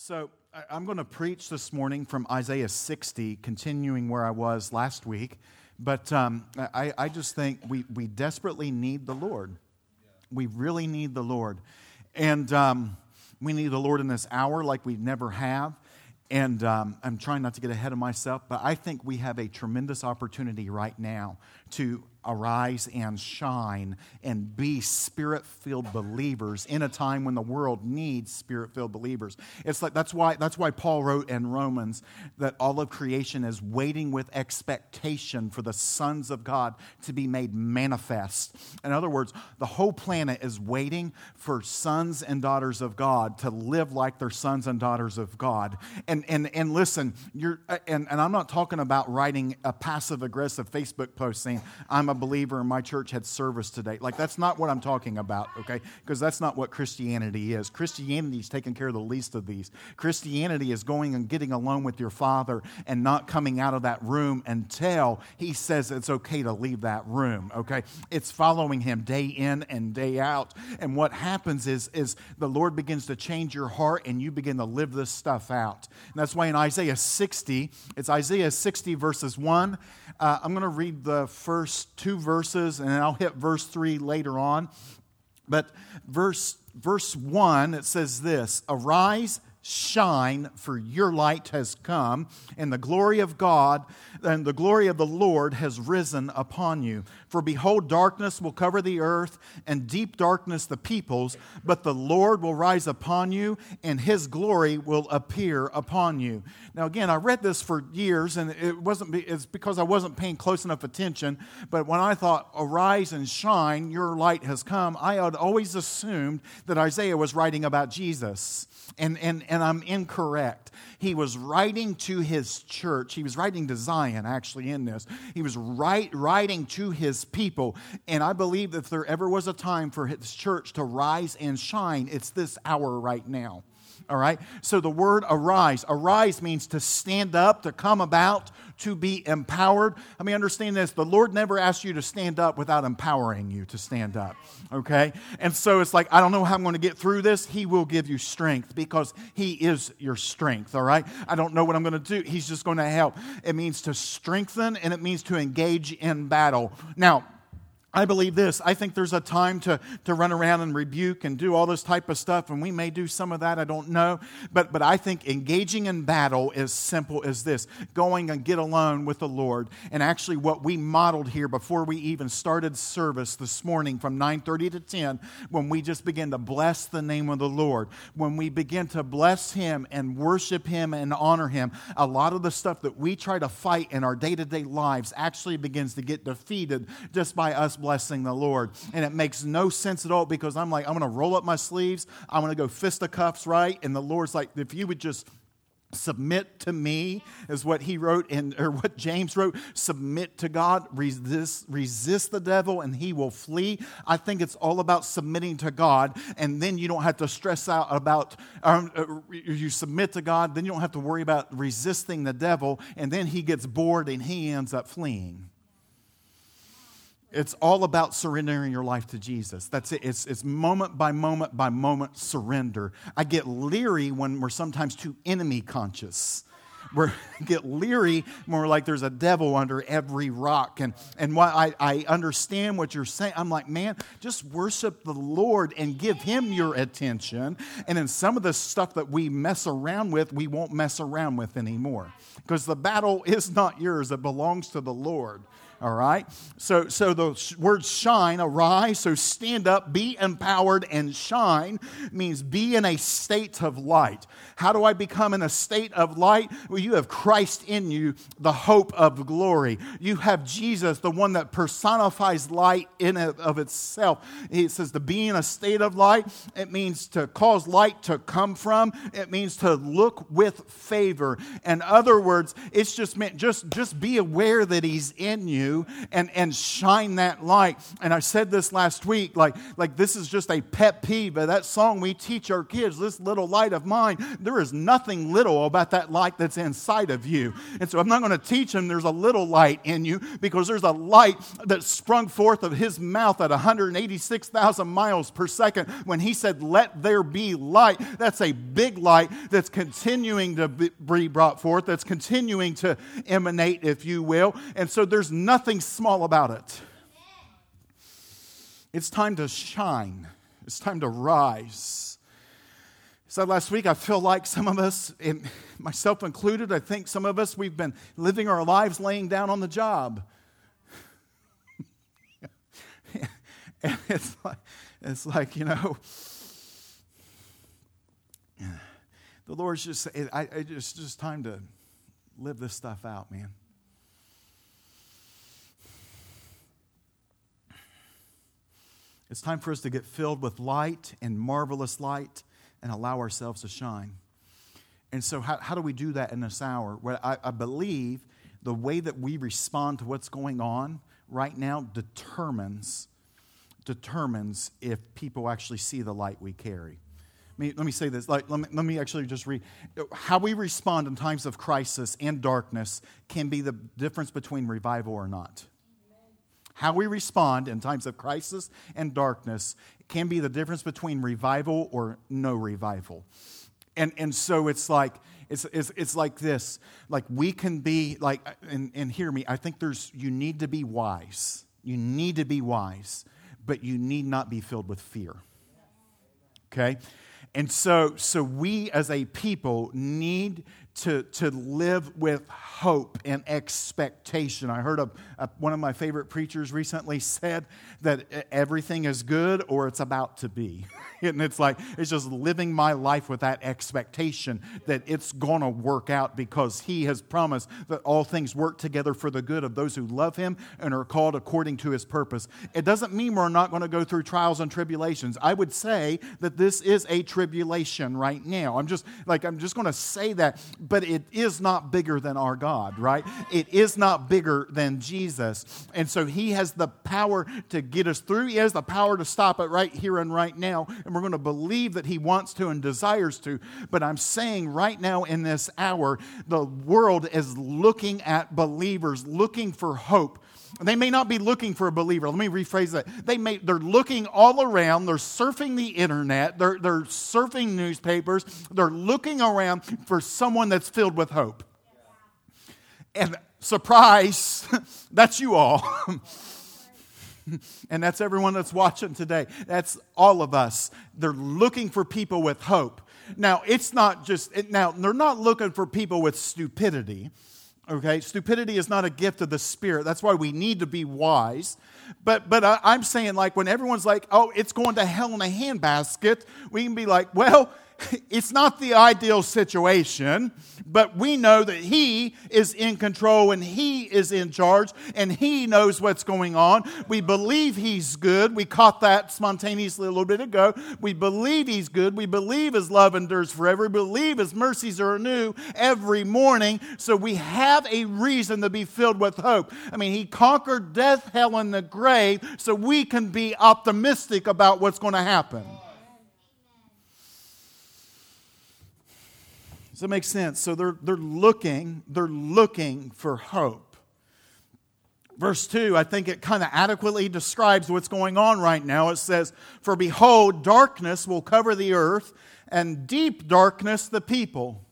So I'm going to preach this morning from Isaiah 60, continuing where I was last week. But um, I, I just think we, we desperately need the Lord. We really need the Lord. And um, we need the Lord in this hour like we never have. And um, I'm trying not to get ahead of myself, but I think we have a tremendous opportunity right now to arise and shine and be spirit filled believers in a time when the world needs spirit filled believers. It's like that's why, that's why Paul wrote in Romans that all of creation is waiting with expectation for the sons of God to be made manifest. In other words, the whole planet is waiting for sons and daughters of God to live like they're sons and daughters of God. And, and, and listen, you're, and, and I'm not talking about writing a passive aggressive Facebook post saying, I'm a believer and my church had service today. Like, that's not what I'm talking about, okay? Because that's not what Christianity is. Christianity is taking care of the least of these. Christianity is going and getting alone with your Father and not coming out of that room until He says it's okay to leave that room, okay? It's following Him day in and day out. And what happens is, is the Lord begins to change your heart and you begin to live this stuff out. And that's why in Isaiah 60, it's Isaiah 60, verses 1. Uh, I'm going to read the first two verses and I'll hit verse 3 later on. But verse, verse 1, it says this Arise, shine, for your light has come, and the glory of God and the glory of the Lord has risen upon you. For behold, darkness will cover the earth, and deep darkness the peoples, but the Lord will rise upon you, and his glory will appear upon you. Now, again, I read this for years, and it wasn't it's because I wasn't paying close enough attention. But when I thought, arise and shine, your light has come, I had always assumed that Isaiah was writing about Jesus. And, and, and I'm incorrect. He was writing to his church. He was writing to Zion, actually, in this. He was writing to his people. And I believe that if there ever was a time for his church to rise and shine, it's this hour right now. All right? So the word arise, arise means to stand up, to come about, to be empowered. I mean, understand this the Lord never asked you to stand up without empowering you to stand up. Okay? And so it's like, I don't know how I'm going to get through this. He will give you strength because He is your strength. All right? I don't know what I'm going to do. He's just going to help. It means to strengthen and it means to engage in battle. Now, I believe this. I think there's a time to, to run around and rebuke and do all this type of stuff, and we may do some of that, I don't know. But, but I think engaging in battle is simple as this going and get alone with the Lord. And actually, what we modeled here before we even started service this morning from 9:30 to 10, when we just begin to bless the name of the Lord, when we begin to bless Him and worship Him and honor Him, a lot of the stuff that we try to fight in our day to day lives actually begins to get defeated just by us blessing the Lord. And it makes no sense at all because I'm like, I'm going to roll up my sleeves. I'm going to go fist the cuffs, right? And the Lord's like, if you would just submit to me is what he wrote in or what james wrote submit to god resist resist the devil and he will flee i think it's all about submitting to god and then you don't have to stress out about um, uh, you submit to god then you don't have to worry about resisting the devil and then he gets bored and he ends up fleeing it's all about surrendering your life to Jesus. That's it. It's, it's moment by moment by moment surrender. I get leery when we're sometimes too enemy conscious. We get leery when we're like there's a devil under every rock. And, and while I, I understand what you're saying, I'm like, man, just worship the Lord and give him your attention. And then some of the stuff that we mess around with, we won't mess around with anymore. Because the battle is not yours, it belongs to the Lord. All right? So, so the word shine, arise, so stand up, be empowered, and shine means be in a state of light. How do I become in a state of light? Well, you have Christ in you, the hope of glory. You have Jesus, the one that personifies light in of itself. It says to be in a state of light, it means to cause light to come from, it means to look with favor. In other words, it's just meant just, just be aware that He's in you and, and shine that light. And I said this last week, like, like this is just a pet peeve, but that song we teach our kids, this little light of mine, there is nothing little about that light that's inside of you. And so I'm not going to teach them there's a little light in you because there's a light that sprung forth of his mouth at 186,000 miles per second when he said, Let there be light. That's a big light that's continuing to be brought forth, that's continuing to emanate, if you will. And so there's nothing small about it. It's time to shine, it's time to rise. Said last week, I feel like some of us, and myself included, I think some of us, we've been living our lives laying down on the job. and it's like, it's like, you know, the Lord's just, I, I just, just time to live this stuff out, man. It's time for us to get filled with light and marvelous light and allow ourselves to shine. And so, how, how do we do that in this hour? Well, I, I believe the way that we respond to what's going on right now determines determines if people actually see the light we carry. Let me, let me say this. Like, let, me, let me actually just read. How we respond in times of crisis and darkness can be the difference between revival or not. How we respond in times of crisis and darkness can be the difference between revival or no revival. And, and so it's like, it's, it's, it's like this. Like we can be like, and, and hear me, I think there's, you need to be wise. You need to be wise, but you need not be filled with fear. Okay? And so, so we as a people need to, to live with hope and expectation. I heard a, a, one of my favorite preachers recently said that everything is good or it's about to be. and it's like, it's just living my life with that expectation that it's going to work out because he has promised that all things work together for the good of those who love him and are called according to his purpose. It doesn't mean we're not going to go through trials and tribulations. I would say that this is a tribulation right now. I'm just like, I'm just going to say that but it is not bigger than our God, right? It is not bigger than Jesus. And so he has the power to get us through. He has the power to stop it right here and right now. And we're going to believe that he wants to and desires to. But I'm saying right now in this hour, the world is looking at believers, looking for hope they may not be looking for a believer. Let me rephrase that. They may, they're looking all around. They're surfing the internet. They're, they're surfing newspapers. They're looking around for someone that's filled with hope. And surprise, that's you all. and that's everyone that's watching today. That's all of us. They're looking for people with hope. Now, it's not just, now, they're not looking for people with stupidity. Okay, stupidity is not a gift of the Spirit. That's why we need to be wise. But but I, I'm saying like when everyone's like, oh, it's going to hell in a handbasket, we can be like, well, it's not the ideal situation, but we know that He is in control and He is in charge and He knows what's going on. We believe He's good. We caught that spontaneously a little bit ago. We believe He's good. We believe His love endures forever. We believe His mercies are new every morning. So we have a reason to be filled with hope. I mean, He conquered death, hell, and the grave, so we can be optimistic about what's going to happen. Does that make sense? So they're, they're looking, they're looking for hope. Verse 2, I think it kind of adequately describes what's going on right now. It says, For behold, darkness will cover the earth, and deep darkness the people.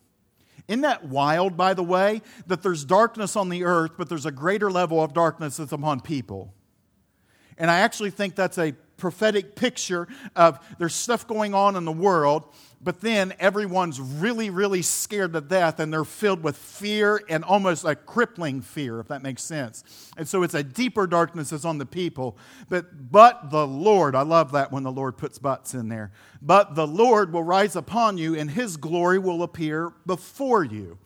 Isn't that wild, by the way, that there's darkness on the earth, but there's a greater level of darkness that's upon people? And I actually think that's a prophetic picture of there's stuff going on in the world, but then everyone's really, really scared to death and they're filled with fear and almost a crippling fear, if that makes sense. And so it's a deeper darkness that's on the people. But, but the Lord, I love that when the Lord puts buts in there. But the Lord will rise upon you and his glory will appear before you.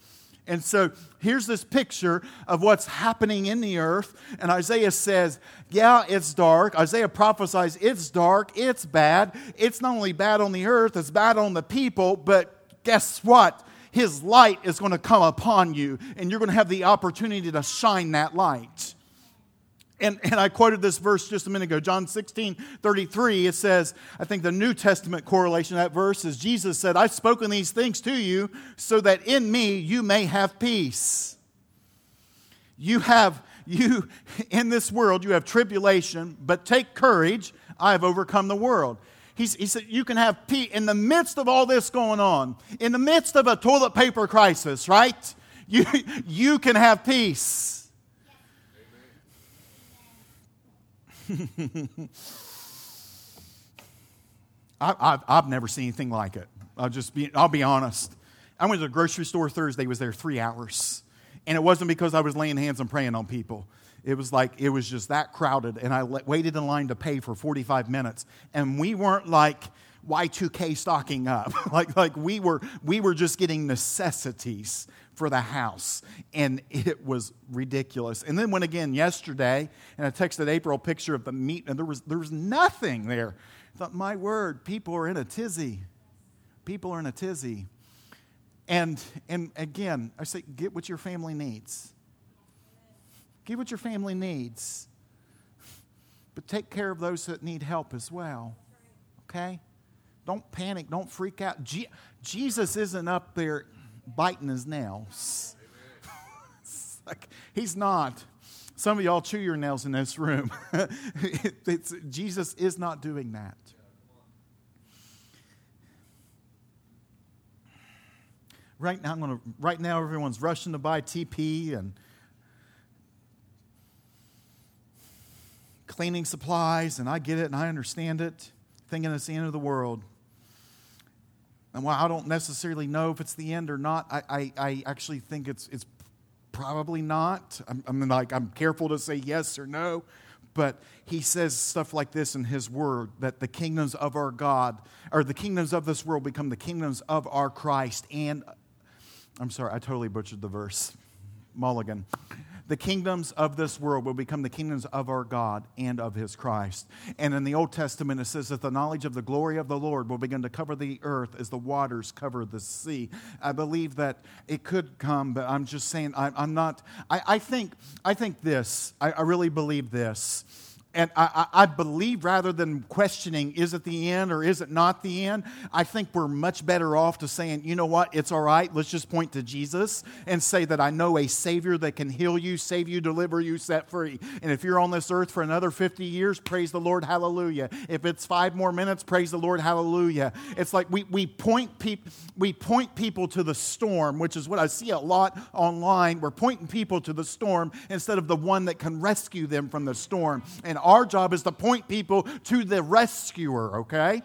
And so here's this picture of what's happening in the earth. And Isaiah says, Yeah, it's dark. Isaiah prophesies, It's dark, it's bad. It's not only bad on the earth, it's bad on the people. But guess what? His light is going to come upon you, and you're going to have the opportunity to shine that light. And, and I quoted this verse just a minute ago, John 16, 33. It says, I think the New Testament correlation of that verse is Jesus said, I've spoken these things to you so that in me you may have peace. You have, you, in this world, you have tribulation, but take courage. I have overcome the world. He's, he said, You can have peace in the midst of all this going on, in the midst of a toilet paper crisis, right? You, you can have peace. I, have never seen anything like it. I'll just be, I'll be honest. I went to the grocery store Thursday, was there three hours. And it wasn't because I was laying hands and praying on people. It was like, it was just that crowded. And I waited in line to pay for 45 minutes. And we weren't like Y2K stocking up. like, like we, were, we were just getting necessities for the house. And it was ridiculous. And then went again yesterday, and I texted April a picture of the meat, and there was, there was nothing there. I thought, my word, people are in a tizzy. People are in a tizzy. And, and again, I say, get what your family needs. Get what your family needs. But take care of those that need help as well. Okay? Don't panic. Don't freak out. Je- Jesus isn't up there biting his nails. like, he's not. Some of y'all chew your nails in this room. Jesus is not doing that. Right now, I'm gonna, right now, everyone's rushing to buy TP and cleaning supplies, and I get it and I understand it, thinking it's the end of the world. And while I don't necessarily know if it's the end or not, I, I, I actually think it's, it's probably not. I'm, I'm, like, I'm careful to say yes or no. But he says stuff like this in his word that the kingdoms of our God, or the kingdoms of this world become the kingdoms of our Christ. And I'm sorry, I totally butchered the verse. Mulligan the kingdoms of this world will become the kingdoms of our God and of his Christ. And in the Old Testament, it says that the knowledge of the glory of the Lord will begin to cover the earth as the waters cover the sea. I believe that it could come, but I'm just saying, I, am not, I, I, think, I think this, I, I really believe this and I, I, believe rather than questioning, is it the end or is it not the end? I think we're much better off to saying, you know what, it's all right. Let's just point to Jesus and say that I know a Savior that can heal you, save you, deliver you, set free. And if you're on this earth for another 50 years, praise the Lord, hallelujah. If it's five more minutes, praise the Lord, hallelujah. It's like we, we, point, peop, we point people to the storm, which is what I see a lot online. We're pointing people to the storm instead of the one that can rescue them from the storm. And our job is to point people to the rescuer, okay?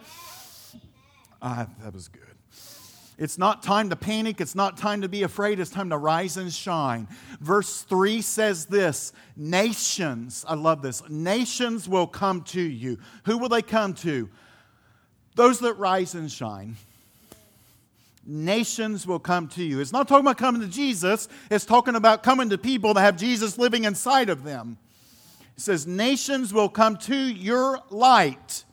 Uh, that was good. It's not time to panic. It's not time to be afraid. It's time to rise and shine. Verse 3 says this Nations, I love this, nations will come to you. Who will they come to? Those that rise and shine. Nations will come to you. It's not talking about coming to Jesus, it's talking about coming to people that have Jesus living inside of them. It says, Nations will come to your light,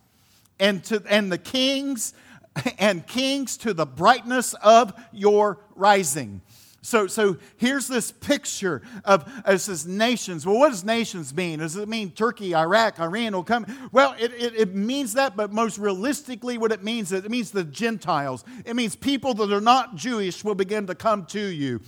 and, to, and the kings and kings to the brightness of your rising. So, so here's this picture of it says nations. Well, what does nations mean? Does it mean Turkey, Iraq, Iran will come? Well, it, it, it means that, but most realistically, what it means is it means the Gentiles. It means people that are not Jewish will begin to come to you.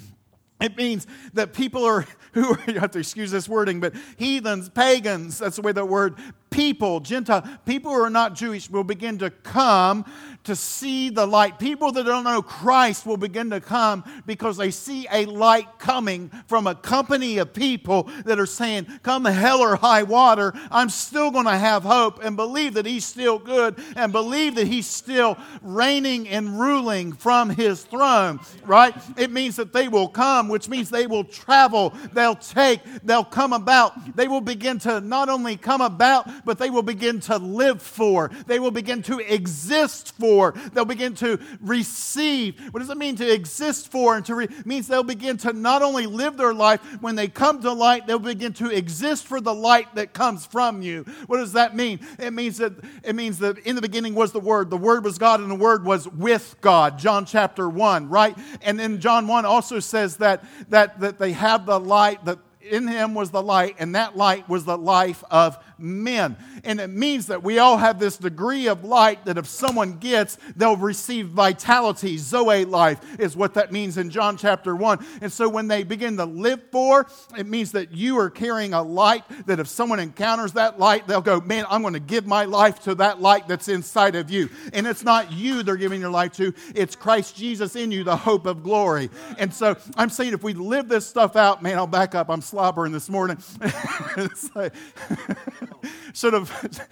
It means that people are who you have to excuse this wording, but heathens, pagans, that's the way the word people, Gentile, people who are not Jewish will begin to come to see the light. People that don't know Christ will begin to come because they see a light coming from a company of people that are saying, Come hell or high water, I'm still going to have hope and believe that He's still good and believe that He's still reigning and ruling from His throne, right? It means that they will come, which means they will travel, they'll take, they'll come about. They will begin to not only come about, but they will begin to live for, they will begin to exist for, they'll begin to receive. What does it mean to exist for? And to re- means they'll begin to not only live their life, when they come to light, they'll begin to exist for the light that comes from you. What does that mean? It means that it means that in the beginning was the Word, the Word was God, and the Word was with God. John chapter 1, right? And then John 1 also says that that, that they have the light, that in him was the light, and that light was the life of men. And it means that we all have this degree of light that if someone gets, they'll receive vitality. Zoe life is what that means in John chapter 1. And so when they begin to live for, it means that you are carrying a light that if someone encounters that light, they'll go, Man, I'm going to give my life to that light that's inside of you. And it's not you they're giving your life to, it's Christ Jesus in you, the hope of glory. And so I'm saying if we live this stuff out, man, I'll back up. I'm slobbering this morning. like, should have,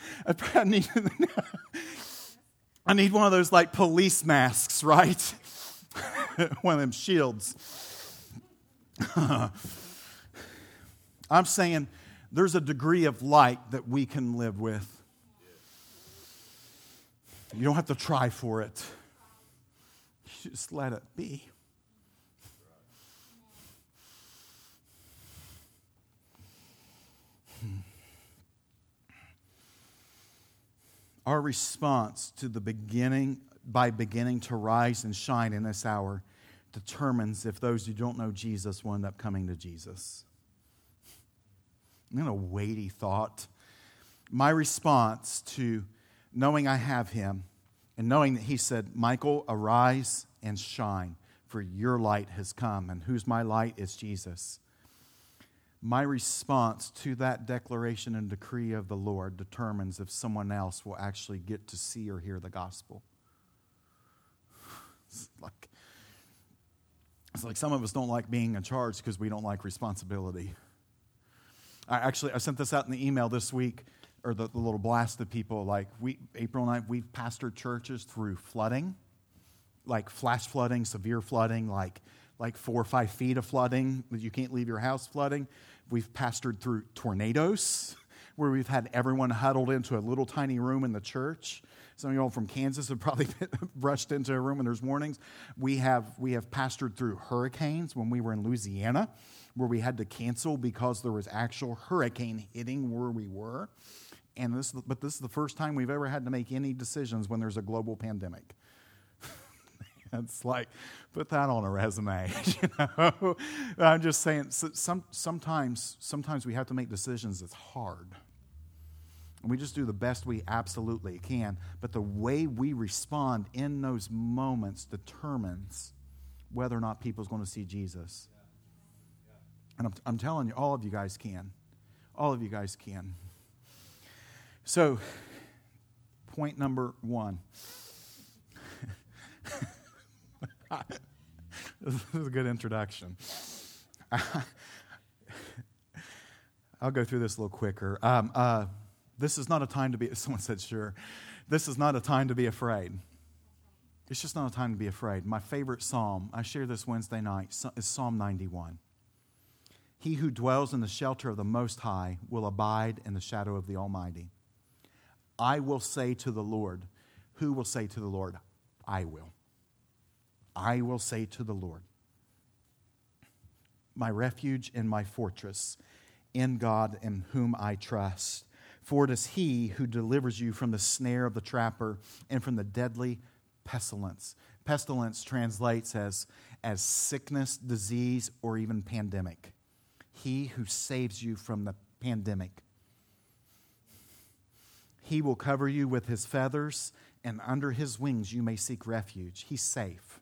I need, I need one of those like police masks, right? one of them shields. I'm saying there's a degree of light that we can live with. You don't have to try for it. You just let it be. Our response to the beginning, by beginning to rise and shine in this hour, determines if those who don't know Jesus will end up coming to Jesus. Isn't a weighty thought? My response to knowing I have him and knowing that he said, Michael, arise and shine, for your light has come. And whose my light is Jesus my response to that declaration and decree of the Lord determines if someone else will actually get to see or hear the gospel. It's like, it's like some of us don't like being in charge because we don't like responsibility. I actually I sent this out in the email this week, or the, the little blast of people. Like we April 9th, we've pastored churches through flooding, like flash flooding, severe flooding, like like four or five feet of flooding you can't leave your house flooding. We've pastored through tornadoes where we've had everyone huddled into a little tiny room in the church. Some of you all from Kansas have probably rushed into a room and there's warnings. We have, we have pastored through hurricanes when we were in Louisiana, where we had to cancel because there was actual hurricane hitting where we were. And this, but this is the first time we've ever had to make any decisions when there's a global pandemic. it's like, put that on a resume. you know, I'm just saying. Some, sometimes, sometimes we have to make decisions that's hard, and we just do the best we absolutely can. But the way we respond in those moments determines whether or not people's going to see Jesus. And I'm, I'm telling you, all of you guys can. All of you guys can. So, point number one. this is a good introduction. I'll go through this a little quicker. Um, uh, this is not a time to be, someone said, sure. This is not a time to be afraid. It's just not a time to be afraid. My favorite psalm, I share this Wednesday night, is Psalm 91. He who dwells in the shelter of the Most High will abide in the shadow of the Almighty. I will say to the Lord, who will say to the Lord, I will. I will say to the Lord, my refuge and my fortress, in God in whom I trust. For it is He who delivers you from the snare of the trapper and from the deadly pestilence. Pestilence translates as, as sickness, disease, or even pandemic. He who saves you from the pandemic. He will cover you with his feathers, and under his wings you may seek refuge. He's safe.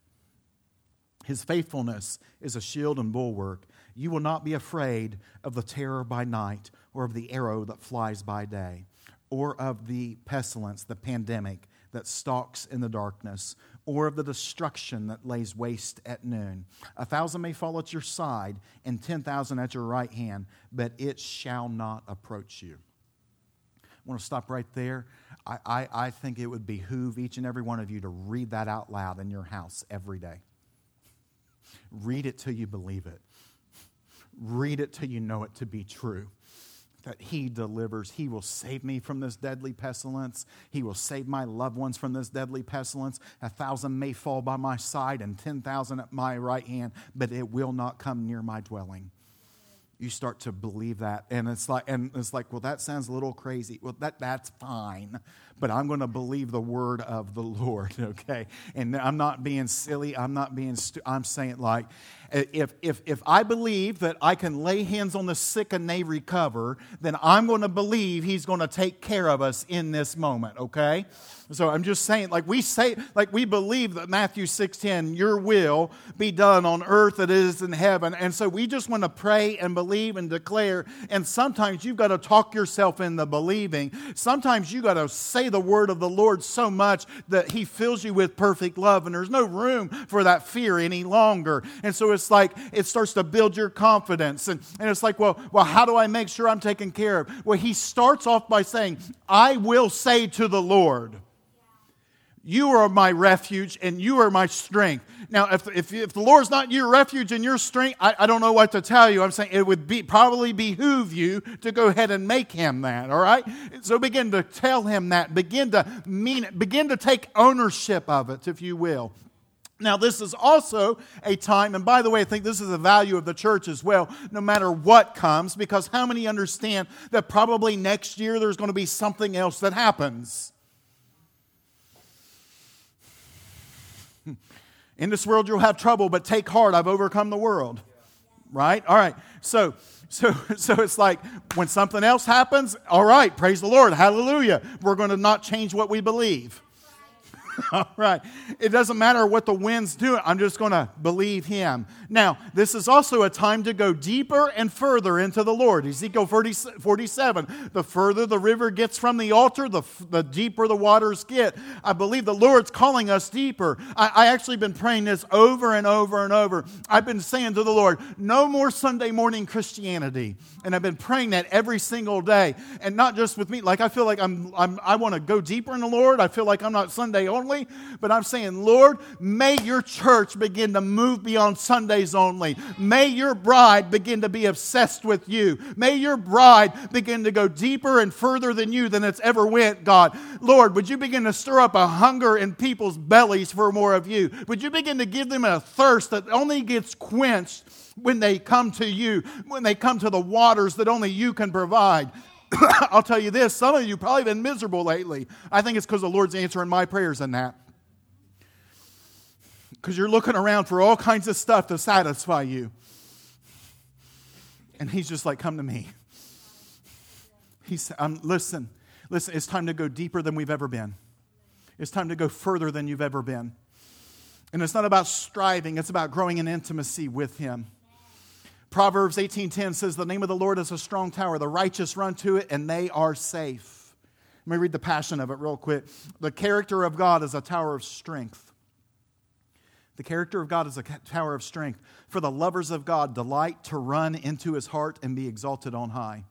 His faithfulness is a shield and bulwark. You will not be afraid of the terror by night, or of the arrow that flies by day, or of the pestilence, the pandemic that stalks in the darkness, or of the destruction that lays waste at noon. A thousand may fall at your side, and ten thousand at your right hand, but it shall not approach you. I want to stop right there. I, I, I think it would behoove each and every one of you to read that out loud in your house every day. Read it till you believe it. Read it till you know it to be true. That He delivers. He will save me from this deadly pestilence. He will save my loved ones from this deadly pestilence. A thousand may fall by my side and 10,000 at my right hand, but it will not come near my dwelling you start to believe that and it's like and it's like well that sounds a little crazy well that that's fine but I'm going to believe the word of the Lord, okay? And I'm not being silly. I'm not being, stu- I'm saying like, if, if, if I believe that I can lay hands on the sick and they recover, then I'm going to believe He's going to take care of us in this moment, okay? So I'm just saying, like we say, like we believe that Matthew 6:10, your will be done on earth as it is in heaven. And so we just want to pray and believe and declare. And sometimes you've got to talk yourself into believing. Sometimes you've got to say the word of the Lord so much that He fills you with perfect love, and there's no room for that fear any longer. And so it's like it starts to build your confidence. And, and it's like, well, well, how do I make sure I'm taken care of? Well, he starts off by saying, I will say to the Lord. You are my refuge and you are my strength. Now, if, if, if the Lord's not your refuge and your strength, I, I don't know what to tell you. I'm saying it would be, probably behoove you to go ahead and make him that, all right? So begin to tell him that. Begin to mean it. Begin to take ownership of it, if you will. Now, this is also a time, and by the way, I think this is the value of the church as well, no matter what comes, because how many understand that probably next year there's going to be something else that happens? In this world you'll have trouble, but take heart, I've overcome the world. Right? All right. So, so, so it's like when something else happens, all right, praise the Lord, hallelujah. We're going to not change what we believe. All right. It doesn't matter what the wind's doing. I'm just going to believe him. Now, this is also a time to go deeper and further into the Lord. Ezekiel 40, 47. The further the river gets from the altar, the, the deeper the waters get. I believe the Lord's calling us deeper. I, I actually been praying this over and over and over. I've been saying to the Lord, no more Sunday morning Christianity. And I've been praying that every single day. And not just with me. Like I feel like I'm, I'm I want to go deeper in the Lord. I feel like I'm not Sunday only. But I'm saying, Lord, may your church begin to move beyond Sundays only. May your bride begin to be obsessed with you. May your bride begin to go deeper and further than you than it's ever went, God. Lord, would you begin to stir up a hunger in people's bellies for more of you? Would you begin to give them a thirst that only gets quenched when they come to you, when they come to the waters that only you can provide? I'll tell you this some of you probably been miserable lately. I think it's because the Lord's answering my prayers in that. Because you're looking around for all kinds of stuff to satisfy you. And He's just like, come to me. He said, um, listen, listen, it's time to go deeper than we've ever been. It's time to go further than you've ever been. And it's not about striving, it's about growing in intimacy with Him. Proverbs 18:10 says the name of the Lord is a strong tower the righteous run to it and they are safe. Let me read the passion of it real quick. The character of God is a tower of strength. The character of God is a tower of strength. For the lovers of God delight to run into his heart and be exalted on high.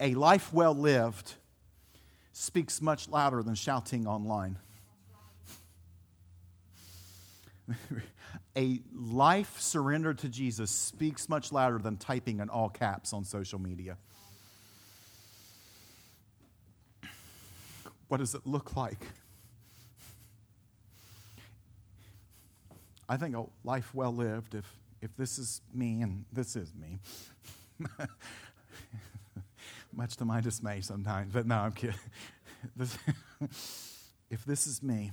A life well lived speaks much louder than shouting online. a life surrendered to Jesus speaks much louder than typing in all caps on social media. What does it look like? I think a life well lived, if, if this is me and this is me, much to my dismay sometimes, but no, I'm kidding. This, if this is me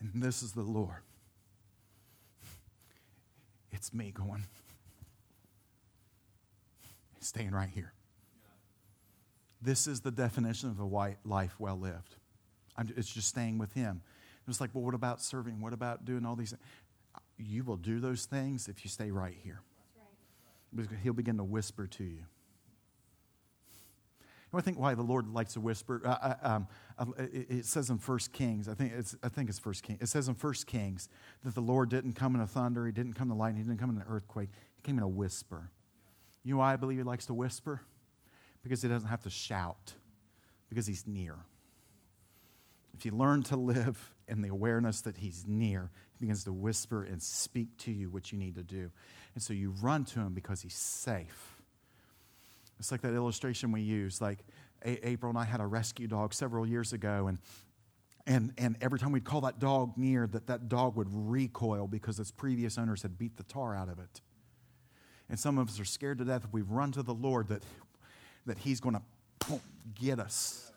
and this is the Lord, it's me going, staying right here. This is the definition of a white life well lived. I'm, it's just staying with Him. It's like, well, what about serving? What about doing all these things? You will do those things if you stay right here. Right. He'll begin to whisper to you. I think why the Lord likes to whisper. Uh, uh um, it says in First Kings, I think it's, I think it's First Kings. It says in First Kings that the Lord didn't come in a thunder, He didn't come in a lightning, He didn't come in an earthquake. He came in a whisper. You know why I believe He likes to whisper? Because He doesn't have to shout, because He's near. If you learn to live in the awareness that He's near, He begins to whisper and speak to you what you need to do. And so you run to Him because He's safe it's like that illustration we use. Like a- April and I had a rescue dog several years ago, and and, and every time we'd call that dog near, that that dog would recoil because its previous owners had beat the tar out of it. And some of us are scared to death if we run to the Lord that, that He's going to get us.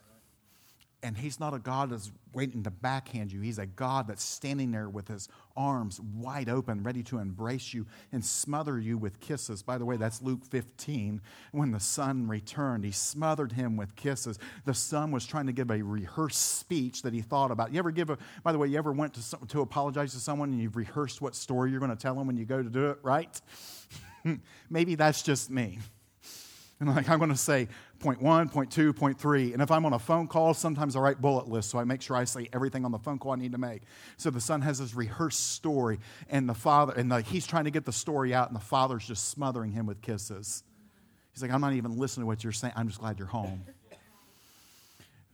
And he's not a God that's waiting to backhand you. He's a God that's standing there with his arms wide open, ready to embrace you and smother you with kisses. By the way, that's Luke 15. When the son returned, he smothered him with kisses. The son was trying to give a rehearsed speech that he thought about. You ever give a, by the way, you ever went to, to apologize to someone and you've rehearsed what story you're going to tell them when you go to do it, right? Maybe that's just me. And like I'm going to say point one, point two, point three. And if I'm on a phone call, sometimes I write bullet lists so I make sure I say everything on the phone call I need to make. So the son has this rehearsed story, and the father, and he's trying to get the story out, and the father's just smothering him with kisses. He's like, I'm not even listening to what you're saying. I'm just glad you're home.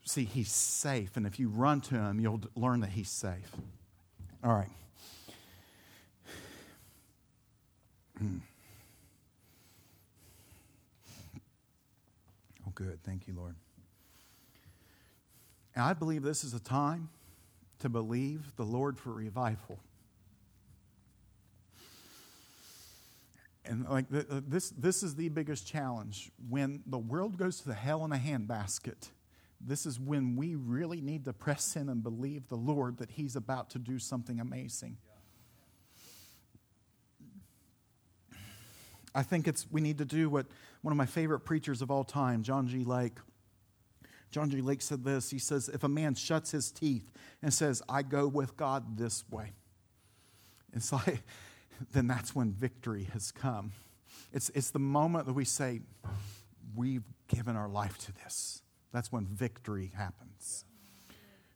See, he's safe, and if you run to him, you'll learn that he's safe. All right. Hmm. Good. Thank you, Lord. And I believe this is a time to believe the Lord for revival. And like this, this is the biggest challenge. When the world goes to the hell in a handbasket, this is when we really need to press in and believe the Lord that He's about to do something amazing. I think it's we need to do what one of my favorite preachers of all time, John G. Lake. John G. Lake said this. He says, If a man shuts his teeth and says, I go with God this way, it's like, then that's when victory has come. It's, it's the moment that we say, We've given our life to this. That's when victory happens.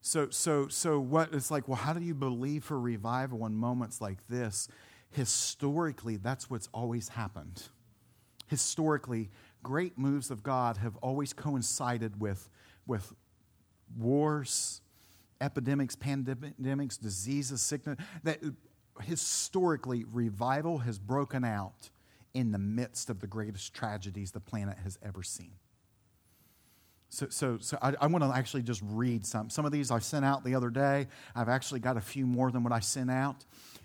So, so, so what it's like, well, how do you believe for revival in moments like this? Historically, that's what's always happened. Historically, great moves of God have always coincided with, with wars, epidemics, pandemics, diseases, sickness. That historically, revival has broken out in the midst of the greatest tragedies the planet has ever seen. So, so, so I, I want to actually just read some. Some of these I sent out the other day. I've actually got a few more than what I sent out.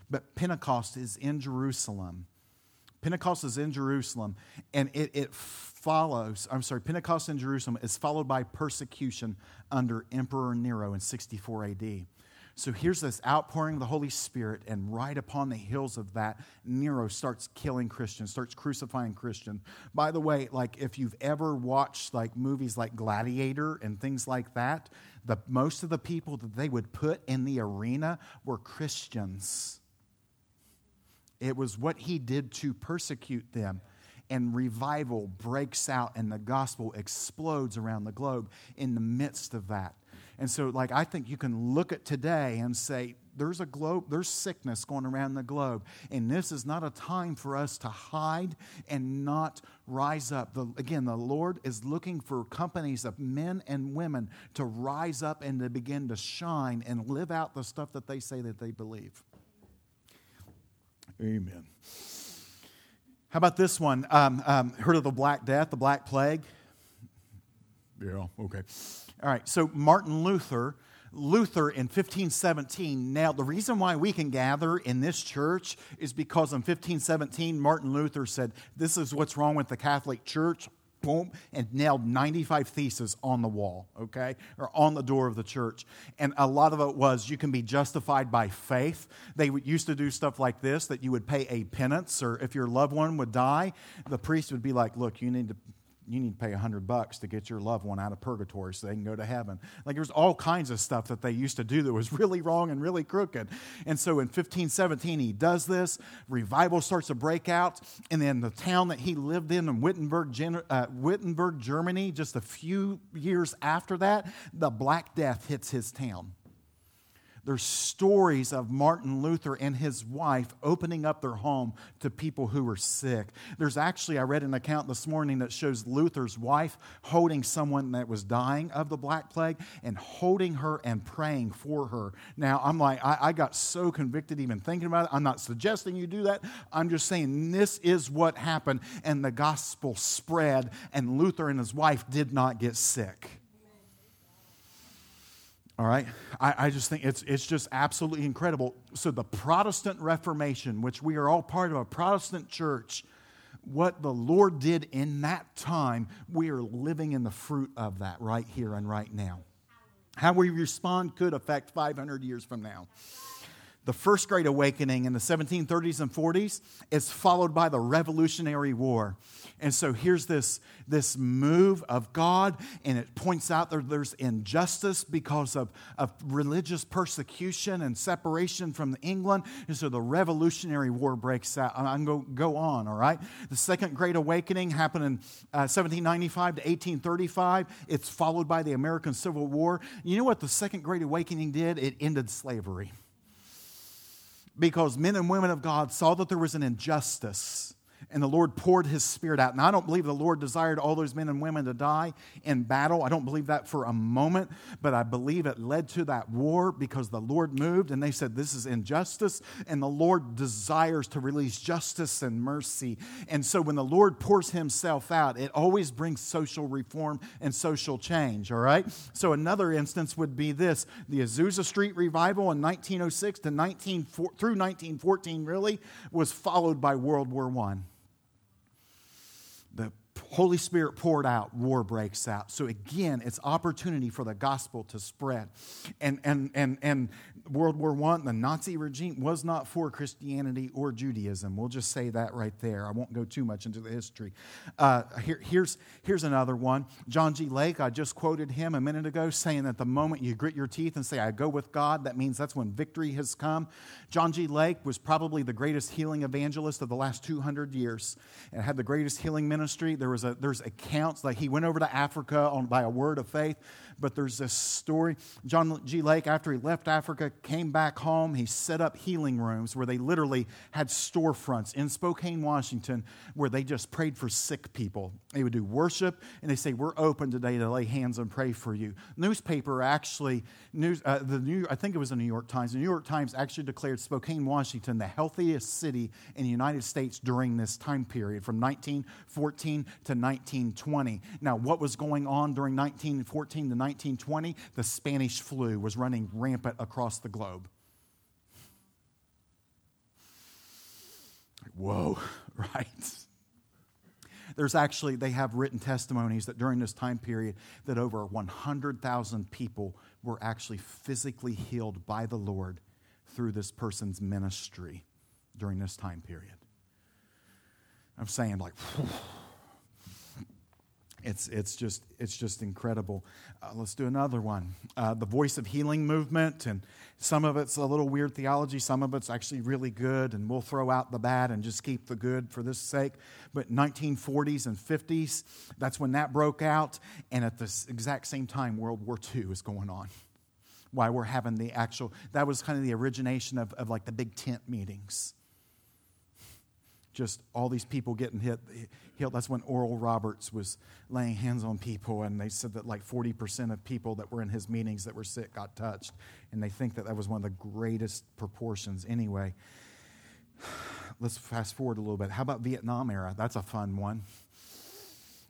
But Pentecost is in Jerusalem. Pentecost is in Jerusalem, and it, it follows, I'm sorry, Pentecost in Jerusalem is followed by persecution under Emperor Nero in 64 AD. So here's this outpouring of the Holy Spirit, and right upon the heels of that, Nero starts killing Christians, starts crucifying Christians. By the way, like if you've ever watched like movies like Gladiator and things like that, the most of the people that they would put in the arena were Christians. It was what he did to persecute them. And revival breaks out, and the gospel explodes around the globe in the midst of that. And so, like, I think you can look at today and say, there's a globe, there's sickness going around the globe. And this is not a time for us to hide and not rise up. The, again, the Lord is looking for companies of men and women to rise up and to begin to shine and live out the stuff that they say that they believe. Amen. How about this one? Um, um, heard of the Black Death, the Black Plague? Yeah, okay. All right, so Martin Luther. Luther in 1517. Now, the reason why we can gather in this church is because in 1517, Martin Luther said, This is what's wrong with the Catholic Church boom, and nailed 95 theses on the wall, okay, or on the door of the church. And a lot of it was you can be justified by faith. They used to do stuff like this that you would pay a penance, or if your loved one would die, the priest would be like, look, you need to you need to pay a hundred bucks to get your loved one out of purgatory so they can go to heaven. Like there's all kinds of stuff that they used to do that was really wrong and really crooked. And so in 1517, he does this. Revival starts to break out. And then the town that he lived in, in Wittenberg, uh, Wittenberg, Germany, just a few years after that, the Black Death hits his town. There's stories of Martin Luther and his wife opening up their home to people who were sick. There's actually, I read an account this morning that shows Luther's wife holding someone that was dying of the Black Plague and holding her and praying for her. Now, I'm like, I, I got so convicted even thinking about it. I'm not suggesting you do that. I'm just saying this is what happened, and the gospel spread, and Luther and his wife did not get sick. All right? I, I, just think it's, it's just absolutely incredible. So, the Protestant Reformation, which we are all part of a Protestant church, what the Lord did in that time, we are living in the fruit of that right here and right now. How we respond could affect 500 years from now. The First Great Awakening in the 1730s and 40s is followed by the Revolutionary War. And so here's this, this move of God, and it points out that there's injustice because of, of religious persecution and separation from England. And so the Revolutionary War breaks out. I'm going to go on, all right? The Second Great Awakening happened in uh, 1795 to 1835. It's followed by the American Civil War. You know what the Second Great Awakening did? It ended slavery because men and women of God saw that there was an injustice and the Lord poured his spirit out. Now, I don't believe the Lord desired all those men and women to die in battle. I don't believe that for a moment, but I believe it led to that war because the Lord moved and they said, This is injustice, and the Lord desires to release justice and mercy. And so, when the Lord pours himself out, it always brings social reform and social change, all right? So, another instance would be this the Azusa Street revival in 1906 to 19, through 1914, really, was followed by World War I the Holy Spirit poured out, war breaks out. So again, it's opportunity for the gospel to spread. And and and and World War I, the Nazi regime was not for Christianity or Judaism. We'll just say that right there. I won't go too much into the history. Uh, here, here's, here's another one. John G. Lake, I just quoted him a minute ago, saying that the moment you grit your teeth and say, I go with God, that means that's when victory has come. John G. Lake was probably the greatest healing evangelist of the last 200 years and had the greatest healing ministry. There was a, there's accounts like he went over to Africa on, by a word of faith but there's this story. John G. Lake, after he left Africa, came back home. He set up healing rooms where they literally had storefronts in Spokane, Washington, where they just prayed for sick people. They would do worship, and they say, We're open today to lay hands and pray for you. Newspaper actually, news, uh, the New, I think it was the New York Times, the New York Times actually declared Spokane, Washington, the healthiest city in the United States during this time period from 1914 to 1920. Now, what was going on during 1914 to 1920, the Spanish flu was running rampant across the globe. Whoa, right? There's actually, they have written testimonies that during this time period that over 100,000 people were actually physically healed by the Lord through this person's ministry during this time period. I'm saying like, it's, it's, just, it's just incredible. Uh, let's do another one. Uh, the Voice of Healing movement, and some of it's a little weird theology, some of it's actually really good, and we'll throw out the bad and just keep the good for this sake. But 1940s and 50s, that's when that broke out, and at the exact same time, World War II is going on. Why we're having the actual, that was kind of the origination of, of like the big tent meetings just all these people getting hit, healed. That's when Oral Roberts was laying hands on people, and they said that like 40% of people that were in his meetings that were sick got touched. And they think that that was one of the greatest proportions anyway. Let's fast forward a little bit. How about Vietnam era? That's a fun one.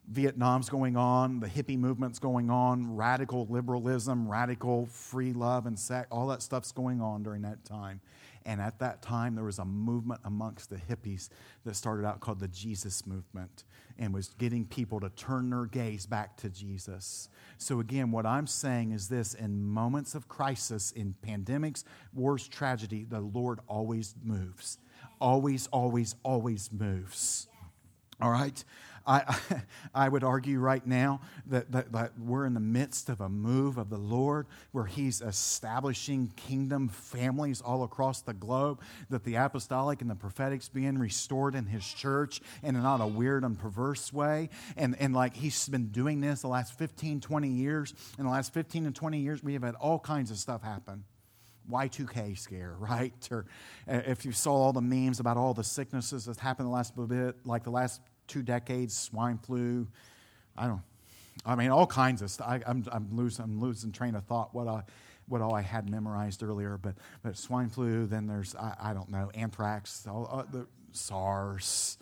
Vietnam's going on, the hippie movement's going on, radical liberalism, radical free love and sex, all that stuff's going on during that time. And at that time, there was a movement amongst the hippies that started out called the Jesus movement and was getting people to turn their gaze back to Jesus. So, again, what I'm saying is this in moments of crisis, in pandemics, wars, tragedy, the Lord always moves. Always, always, always moves. All right? I, I would argue right now that, that, that, we're in the midst of a move of the Lord where He's establishing kingdom families all across the globe, that the apostolic and the prophetic's being restored in His church and in not a weird and perverse way. And, and like He's been doing this the last 15, 20 years. In the last 15 and 20 years, we have had all kinds of stuff happen. Y2K scare, right? Or uh, if you saw all the memes about all the sicknesses that happened the last bit, like the last two decades, swine flu. I don't. I mean, all kinds of stuff. I, am I'm, losing, I'm losing train of thought. What I, what all I had memorized earlier, but but swine flu. Then there's I, I don't know anthrax, all, uh, the SARS,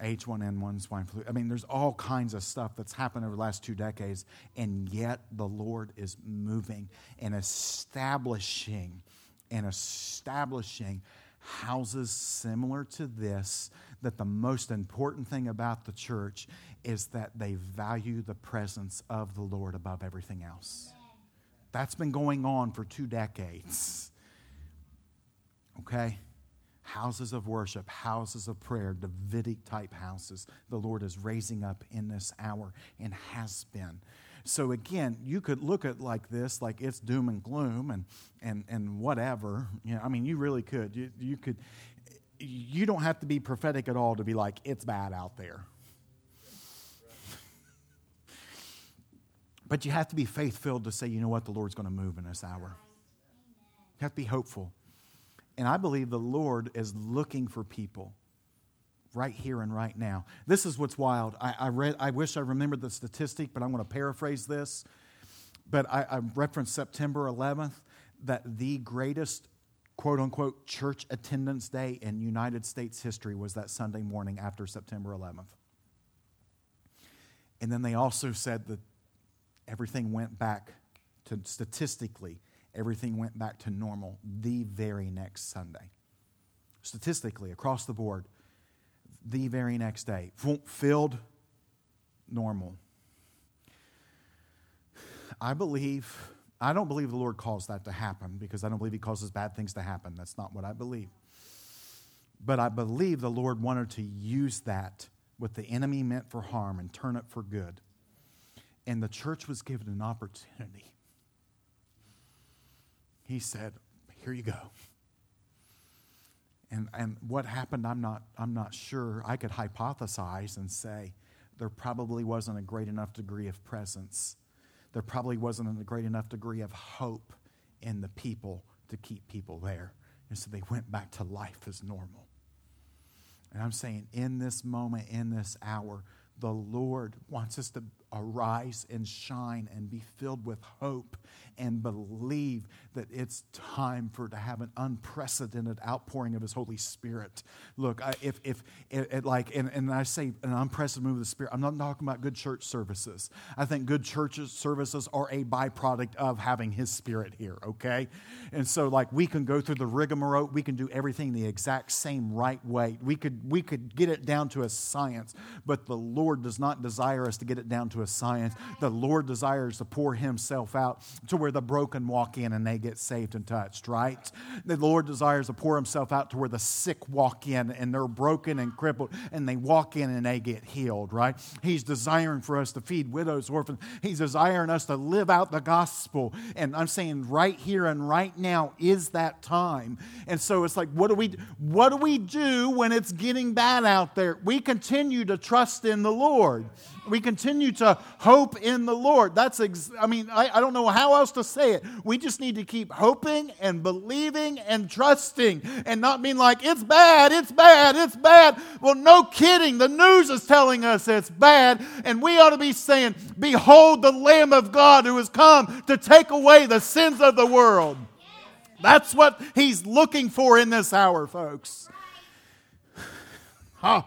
H1N1 swine flu. I mean, there's all kinds of stuff that's happened over the last two decades, and yet the Lord is moving and establishing and establishing houses similar to this that the most important thing about the church is that they value the presence of the Lord above everything else. That's been going on for two decades. Okay? Houses of worship, houses of prayer, Davidic type houses, the Lord is raising up in this hour and has been. So again, you could look at like this, like it's doom and gloom and and and whatever. You know, I mean, you really could. You you could. You don't have to be prophetic at all to be like it's bad out there. But you have to be faith filled to say, you know what, the Lord's going to move in this hour. You have to be hopeful. And I believe the Lord is looking for people right here and right now. This is what's wild. I, I read, I wish I remembered the statistic, but I'm going to paraphrase this. But I, I referenced September 11th that the greatest quote unquote church attendance day in United States history was that Sunday morning after September 11th. And then they also said that everything went back to statistically, everything went back to normal the very next Sunday. Statistically, across the board, the very next day, filled normal. I believe, I don't believe the Lord caused that to happen because I don't believe He causes bad things to happen. That's not what I believe. But I believe the Lord wanted to use that, what the enemy meant for harm, and turn it for good and the church was given an opportunity. He said, Here you go. And, and what happened, I'm not, I'm not sure. I could hypothesize and say there probably wasn't a great enough degree of presence. There probably wasn't a great enough degree of hope in the people to keep people there. And so they went back to life as normal. And I'm saying, in this moment, in this hour, the Lord wants us to arise and shine and be filled with hope and believe that it's time for to have an unprecedented outpouring of his holy spirit. Look I, if if it, like and, and i say an unprecedented move of the spirit i'm not talking about good church services. I think good church services are a byproduct of having his spirit here okay? And so like we can go through the rigmarole. We can do everything the exact same right way. We could we could get it down to a science but the lord does not desire us to get it down to a science the lord desires to pour himself out to where the broken walk in and they get saved and touched, right? The Lord desires to pour himself out to where the sick walk in and they're broken and crippled and they walk in and they get healed, right? He's desiring for us to feed widows, orphans. He's desiring us to live out the gospel. And I'm saying right here and right now is that time. And so it's like, what do we what do we do when it's getting bad out there? We continue to trust in the Lord we continue to hope in the Lord. That's, ex- I mean, I, I don't know how else to say it. We just need to keep hoping and believing and trusting and not being like, it's bad, it's bad, it's bad. Well, no kidding. The news is telling us it's bad, and we ought to be saying, Behold the Lamb of God who has come to take away the sins of the world. That's what he's looking for in this hour, folks. Oh,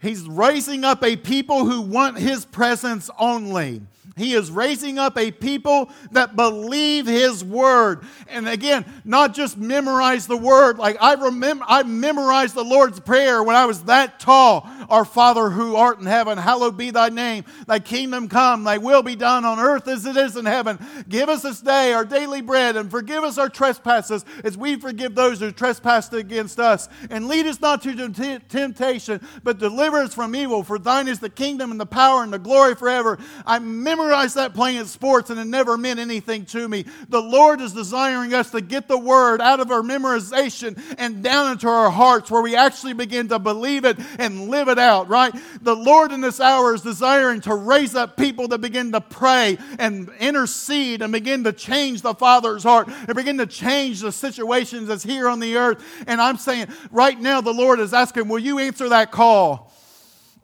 He's raising up a people who want his presence only. He is raising up a people that believe his word. And again, not just memorize the word. Like I remember I memorized the Lord's prayer when I was that tall. Our Father who art in heaven, hallowed be thy name. Thy kingdom come, thy will be done on earth as it is in heaven. Give us this day our daily bread and forgive us our trespasses as we forgive those who trespass against us. And lead us not to temptation, but deliver us from evil. For thine is the kingdom and the power and the glory forever. I memorized memorized that playing sports and it never meant anything to me. The Lord is desiring us to get the word out of our memorization and down into our hearts where we actually begin to believe it and live it out, right? The Lord in this hour is desiring to raise up people that begin to pray and intercede and begin to change the Father's heart and begin to change the situations that's here on the earth. And I'm saying right now, the Lord is asking, Will you answer that call?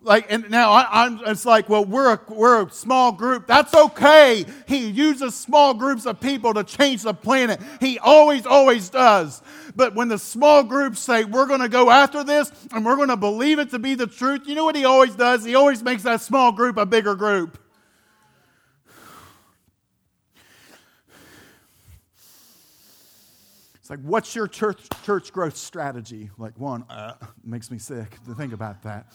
Like and now I, am it's like well we're a, we're a small group. That's okay. He uses small groups of people to change the planet. He always always does. But when the small groups say we're going to go after this and we're going to believe it to be the truth you know what he always does? He always makes that small group a bigger group. It's like, what's your church, church growth strategy? Like, one, uh, makes me sick to think about that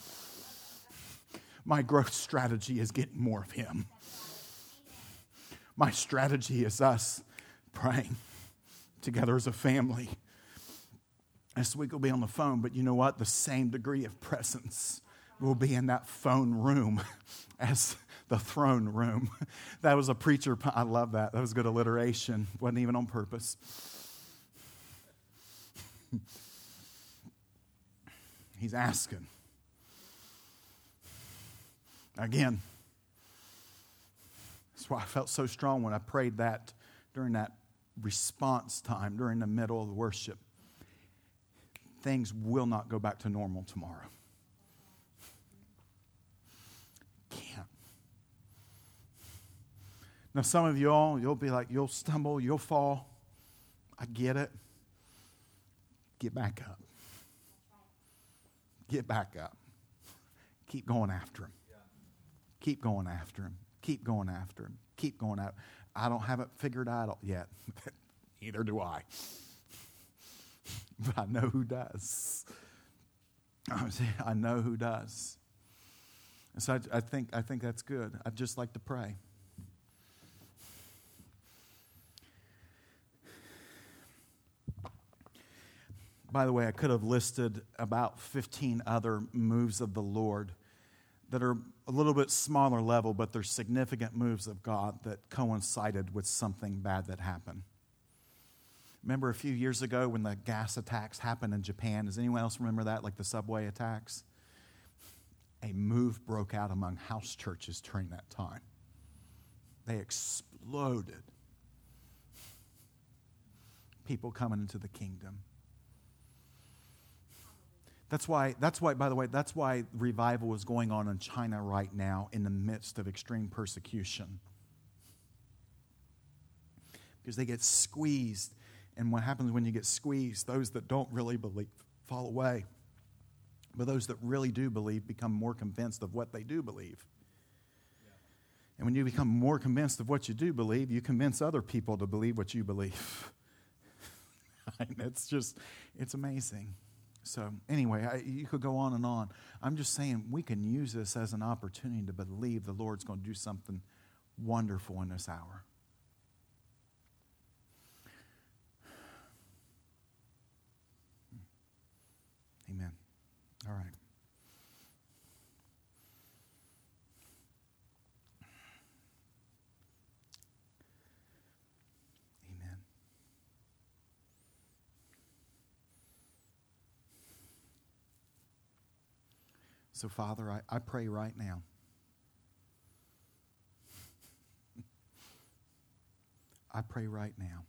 my growth strategy is getting more of Him. My strategy is us praying together as a family. This week we'll be on the phone, but you know what? The same degree of presence will be in that phone room as the throne room. That was a preacher. I love that. That was good alliteration. Wasn't even on purpose. He's asking. Again, that's why I felt so strong when I prayed that during that response time, during the middle of the worship. Things will not go back to normal tomorrow. Can't. Now, some of y'all, you'll be like, you'll stumble, you'll fall. I get it. Get back up. Get back up. Keep going after him. Keep going after him. Keep going after him. Keep going out. I don't have it figured out yet. Neither do I. but I know who does. I know who does. And so I, I, think, I think that's good. I'd just like to pray. By the way, I could have listed about 15 other moves of the Lord that are a little bit smaller level, but they're significant moves of God that coincided with something bad that happened. Remember a few years ago when the gas attacks happened in Japan? Does anyone else remember that, like the subway attacks? A move broke out among house churches during that time. They exploded. People coming into the kingdom. That's why, that's why, by the way, that's why revival is going on in China right now in the midst of extreme persecution. Because they get squeezed. And what happens when you get squeezed, those that don't really believe fall away. But those that really do believe become more convinced of what they do believe. And when you become more convinced of what you do believe, you convince other people to believe what you believe. it's just, it's amazing. So, anyway, I, you could go on and on. I'm just saying we can use this as an opportunity to believe the Lord's going to do something wonderful in this hour. Amen. All right. So, Father, I, I pray right now. I pray right now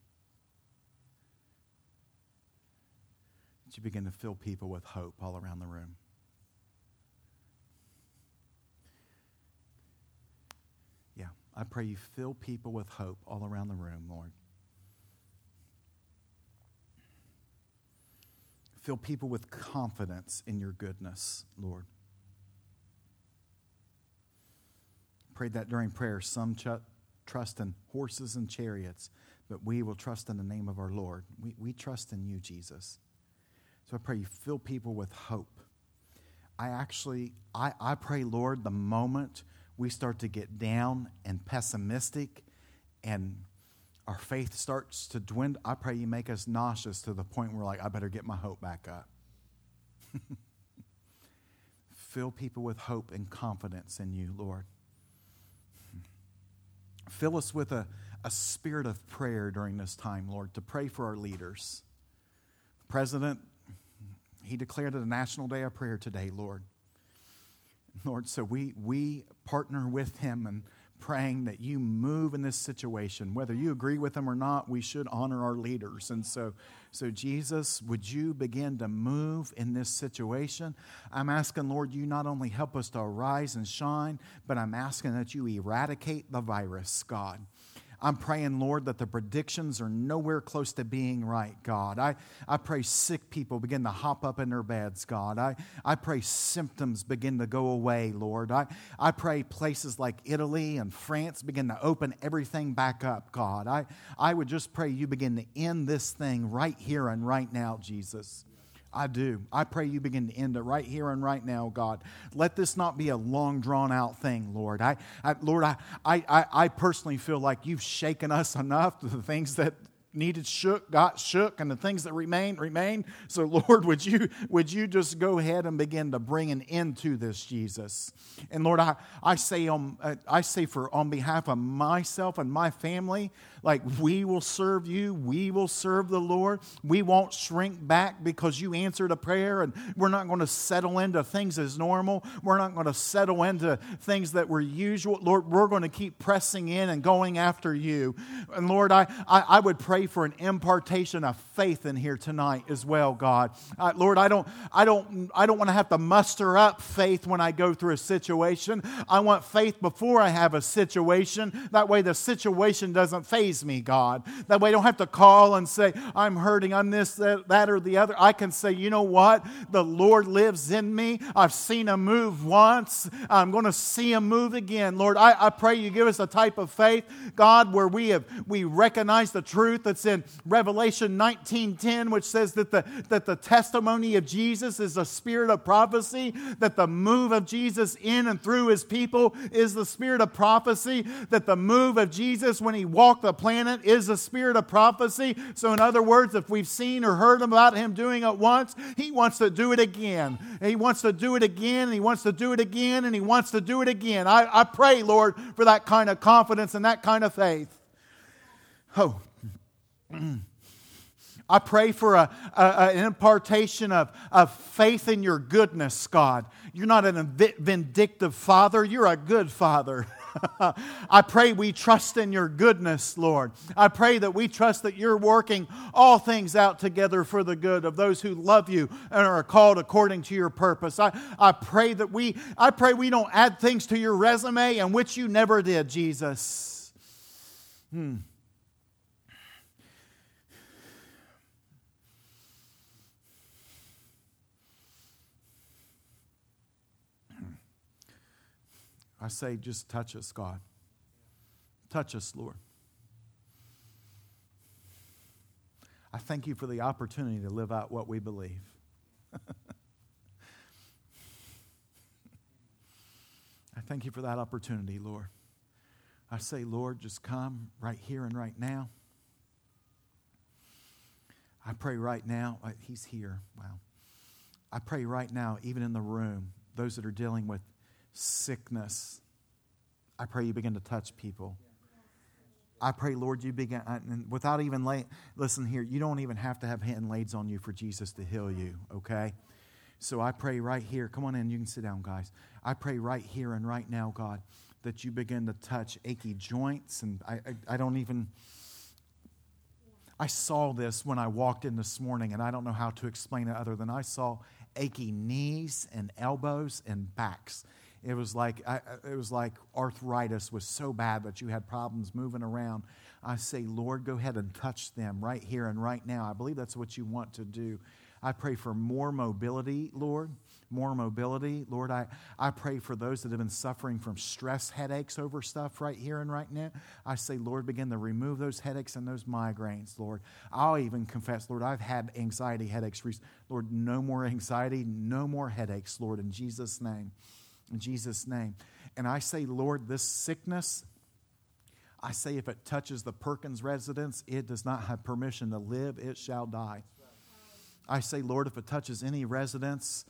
that you begin to fill people with hope all around the room. Yeah, I pray you fill people with hope all around the room, Lord. Fill people with confidence in your goodness, Lord. Prayed that during prayer. Some ch- trust in horses and chariots, but we will trust in the name of our Lord. We, we trust in you, Jesus. So I pray you fill people with hope. I actually, I, I pray, Lord, the moment we start to get down and pessimistic and our faith starts to dwindle, I pray you make us nauseous to the point where we're like, I better get my hope back up. Fill people with hope and confidence in you, Lord. Fill us with a, a spirit of prayer during this time, Lord, to pray for our leaders. The president, he declared it a national day of prayer today, Lord. Lord, so we, we partner with him and praying that you move in this situation. Whether you agree with them or not, we should honor our leaders. And so, so Jesus, would you begin to move in this situation? I'm asking, Lord, you not only help us to arise and shine, but I'm asking that you eradicate the virus, God. I'm praying, Lord, that the predictions are nowhere close to being right, God. I, I pray sick people begin to hop up in their beds, God. I, I pray symptoms begin to go away, Lord. I, I pray places like Italy and France begin to open everything back up, God. I, I would just pray you begin to end this thing right here and right now, Jesus. I do. I pray you begin to end it right here and right now, God. Let this not be a long, drawn out thing, Lord. I, I Lord, I, I, I personally feel like you've shaken us enough to the things that needed shook got shook and the things that remain remain so lord would you would you just go ahead and begin to bring an end to this jesus? And lord i, I say on uh, i say for on behalf of myself and my family like we will serve you we will serve the lord. We won't shrink back because you answered a prayer and we're not going to settle into things as normal. We're not going to settle into things that were usual. Lord we're going to keep pressing in and going after you. And lord i i, I would pray pray for an impartation of faith in here tonight as well, God. Uh, Lord, I don't, I don't, I don't want to have to muster up faith when I go through a situation. I want faith before I have a situation. That way, the situation doesn't phase me, God. That way, I don't have to call and say, I'm hurting, I'm this, that, that or the other. I can say, you know what? The Lord lives in me. I've seen him move once. I'm going to see him move again. Lord, I, I pray you give us a type of faith, God, where we have we recognize the truth that's in Revelation 19:10, which says that the, that the testimony of Jesus is a spirit of prophecy, that the move of Jesus in and through his people is the spirit of prophecy, that the move of Jesus when he walked the planet is the spirit of prophecy. So, in other words, if we've seen or heard about him doing it once, he wants to do it again. He wants to do it again, and he wants to do it again, and he wants to do it again. I, I pray, Lord, for that kind of confidence and that kind of faith. Oh, I pray for a, a, an impartation of, of faith in your goodness, God. You're not a vindictive father, you're a good father. I pray we trust in your goodness, Lord. I pray that we trust that you're working all things out together for the good of those who love you and are called according to your purpose. I, I pray that we I pray we don't add things to your resume and which you never did, Jesus. Hmm. I say, just touch us, God. Touch us, Lord. I thank you for the opportunity to live out what we believe. I thank you for that opportunity, Lord. I say, Lord, just come right here and right now. I pray right now, uh, He's here. Wow. I pray right now, even in the room, those that are dealing with sickness. I pray you begin to touch people. I pray, Lord, you begin, and without even lay, listen here, you don't even have to have hand laid on you for Jesus to heal you, okay? So I pray right here, come on in, you can sit down, guys. I pray right here and right now, God, that you begin to touch achy joints. And I, I, I don't even, I saw this when I walked in this morning, and I don't know how to explain it other than I saw achy knees and elbows and backs. It was like I, it was like arthritis was so bad that you had problems moving around. I say, Lord, go ahead and touch them right here and right now. I believe that's what you want to do. I pray for more mobility, Lord. More mobility. Lord, I, I pray for those that have been suffering from stress headaches over stuff right here and right now. I say, Lord, begin to remove those headaches and those migraines, Lord. I'll even confess, Lord, I've had anxiety headaches. Lord, no more anxiety, no more headaches, Lord, in Jesus' name in Jesus' name. And I say, Lord, this sickness, I say if it touches the Perkins residence, it does not have permission to live, it shall die. I say, Lord, if it touches any residence,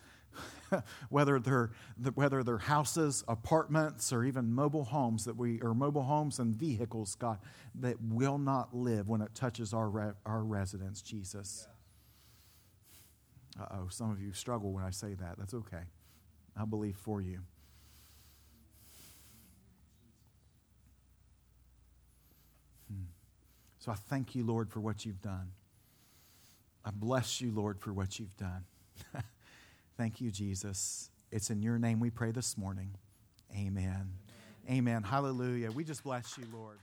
whether they're whether they're houses, apartments, or even mobile homes that we or mobile homes and vehicles, God, that will not live when it touches our re, our residence, Jesus. Uh oh, some of you struggle when I say that. That's okay. I believe for you. Hmm. So I thank you, Lord, for what you've done. I bless you, Lord, for what you've done. thank you, Jesus. It's in your name we pray this morning. Amen. Amen. Hallelujah. We just bless you, Lord.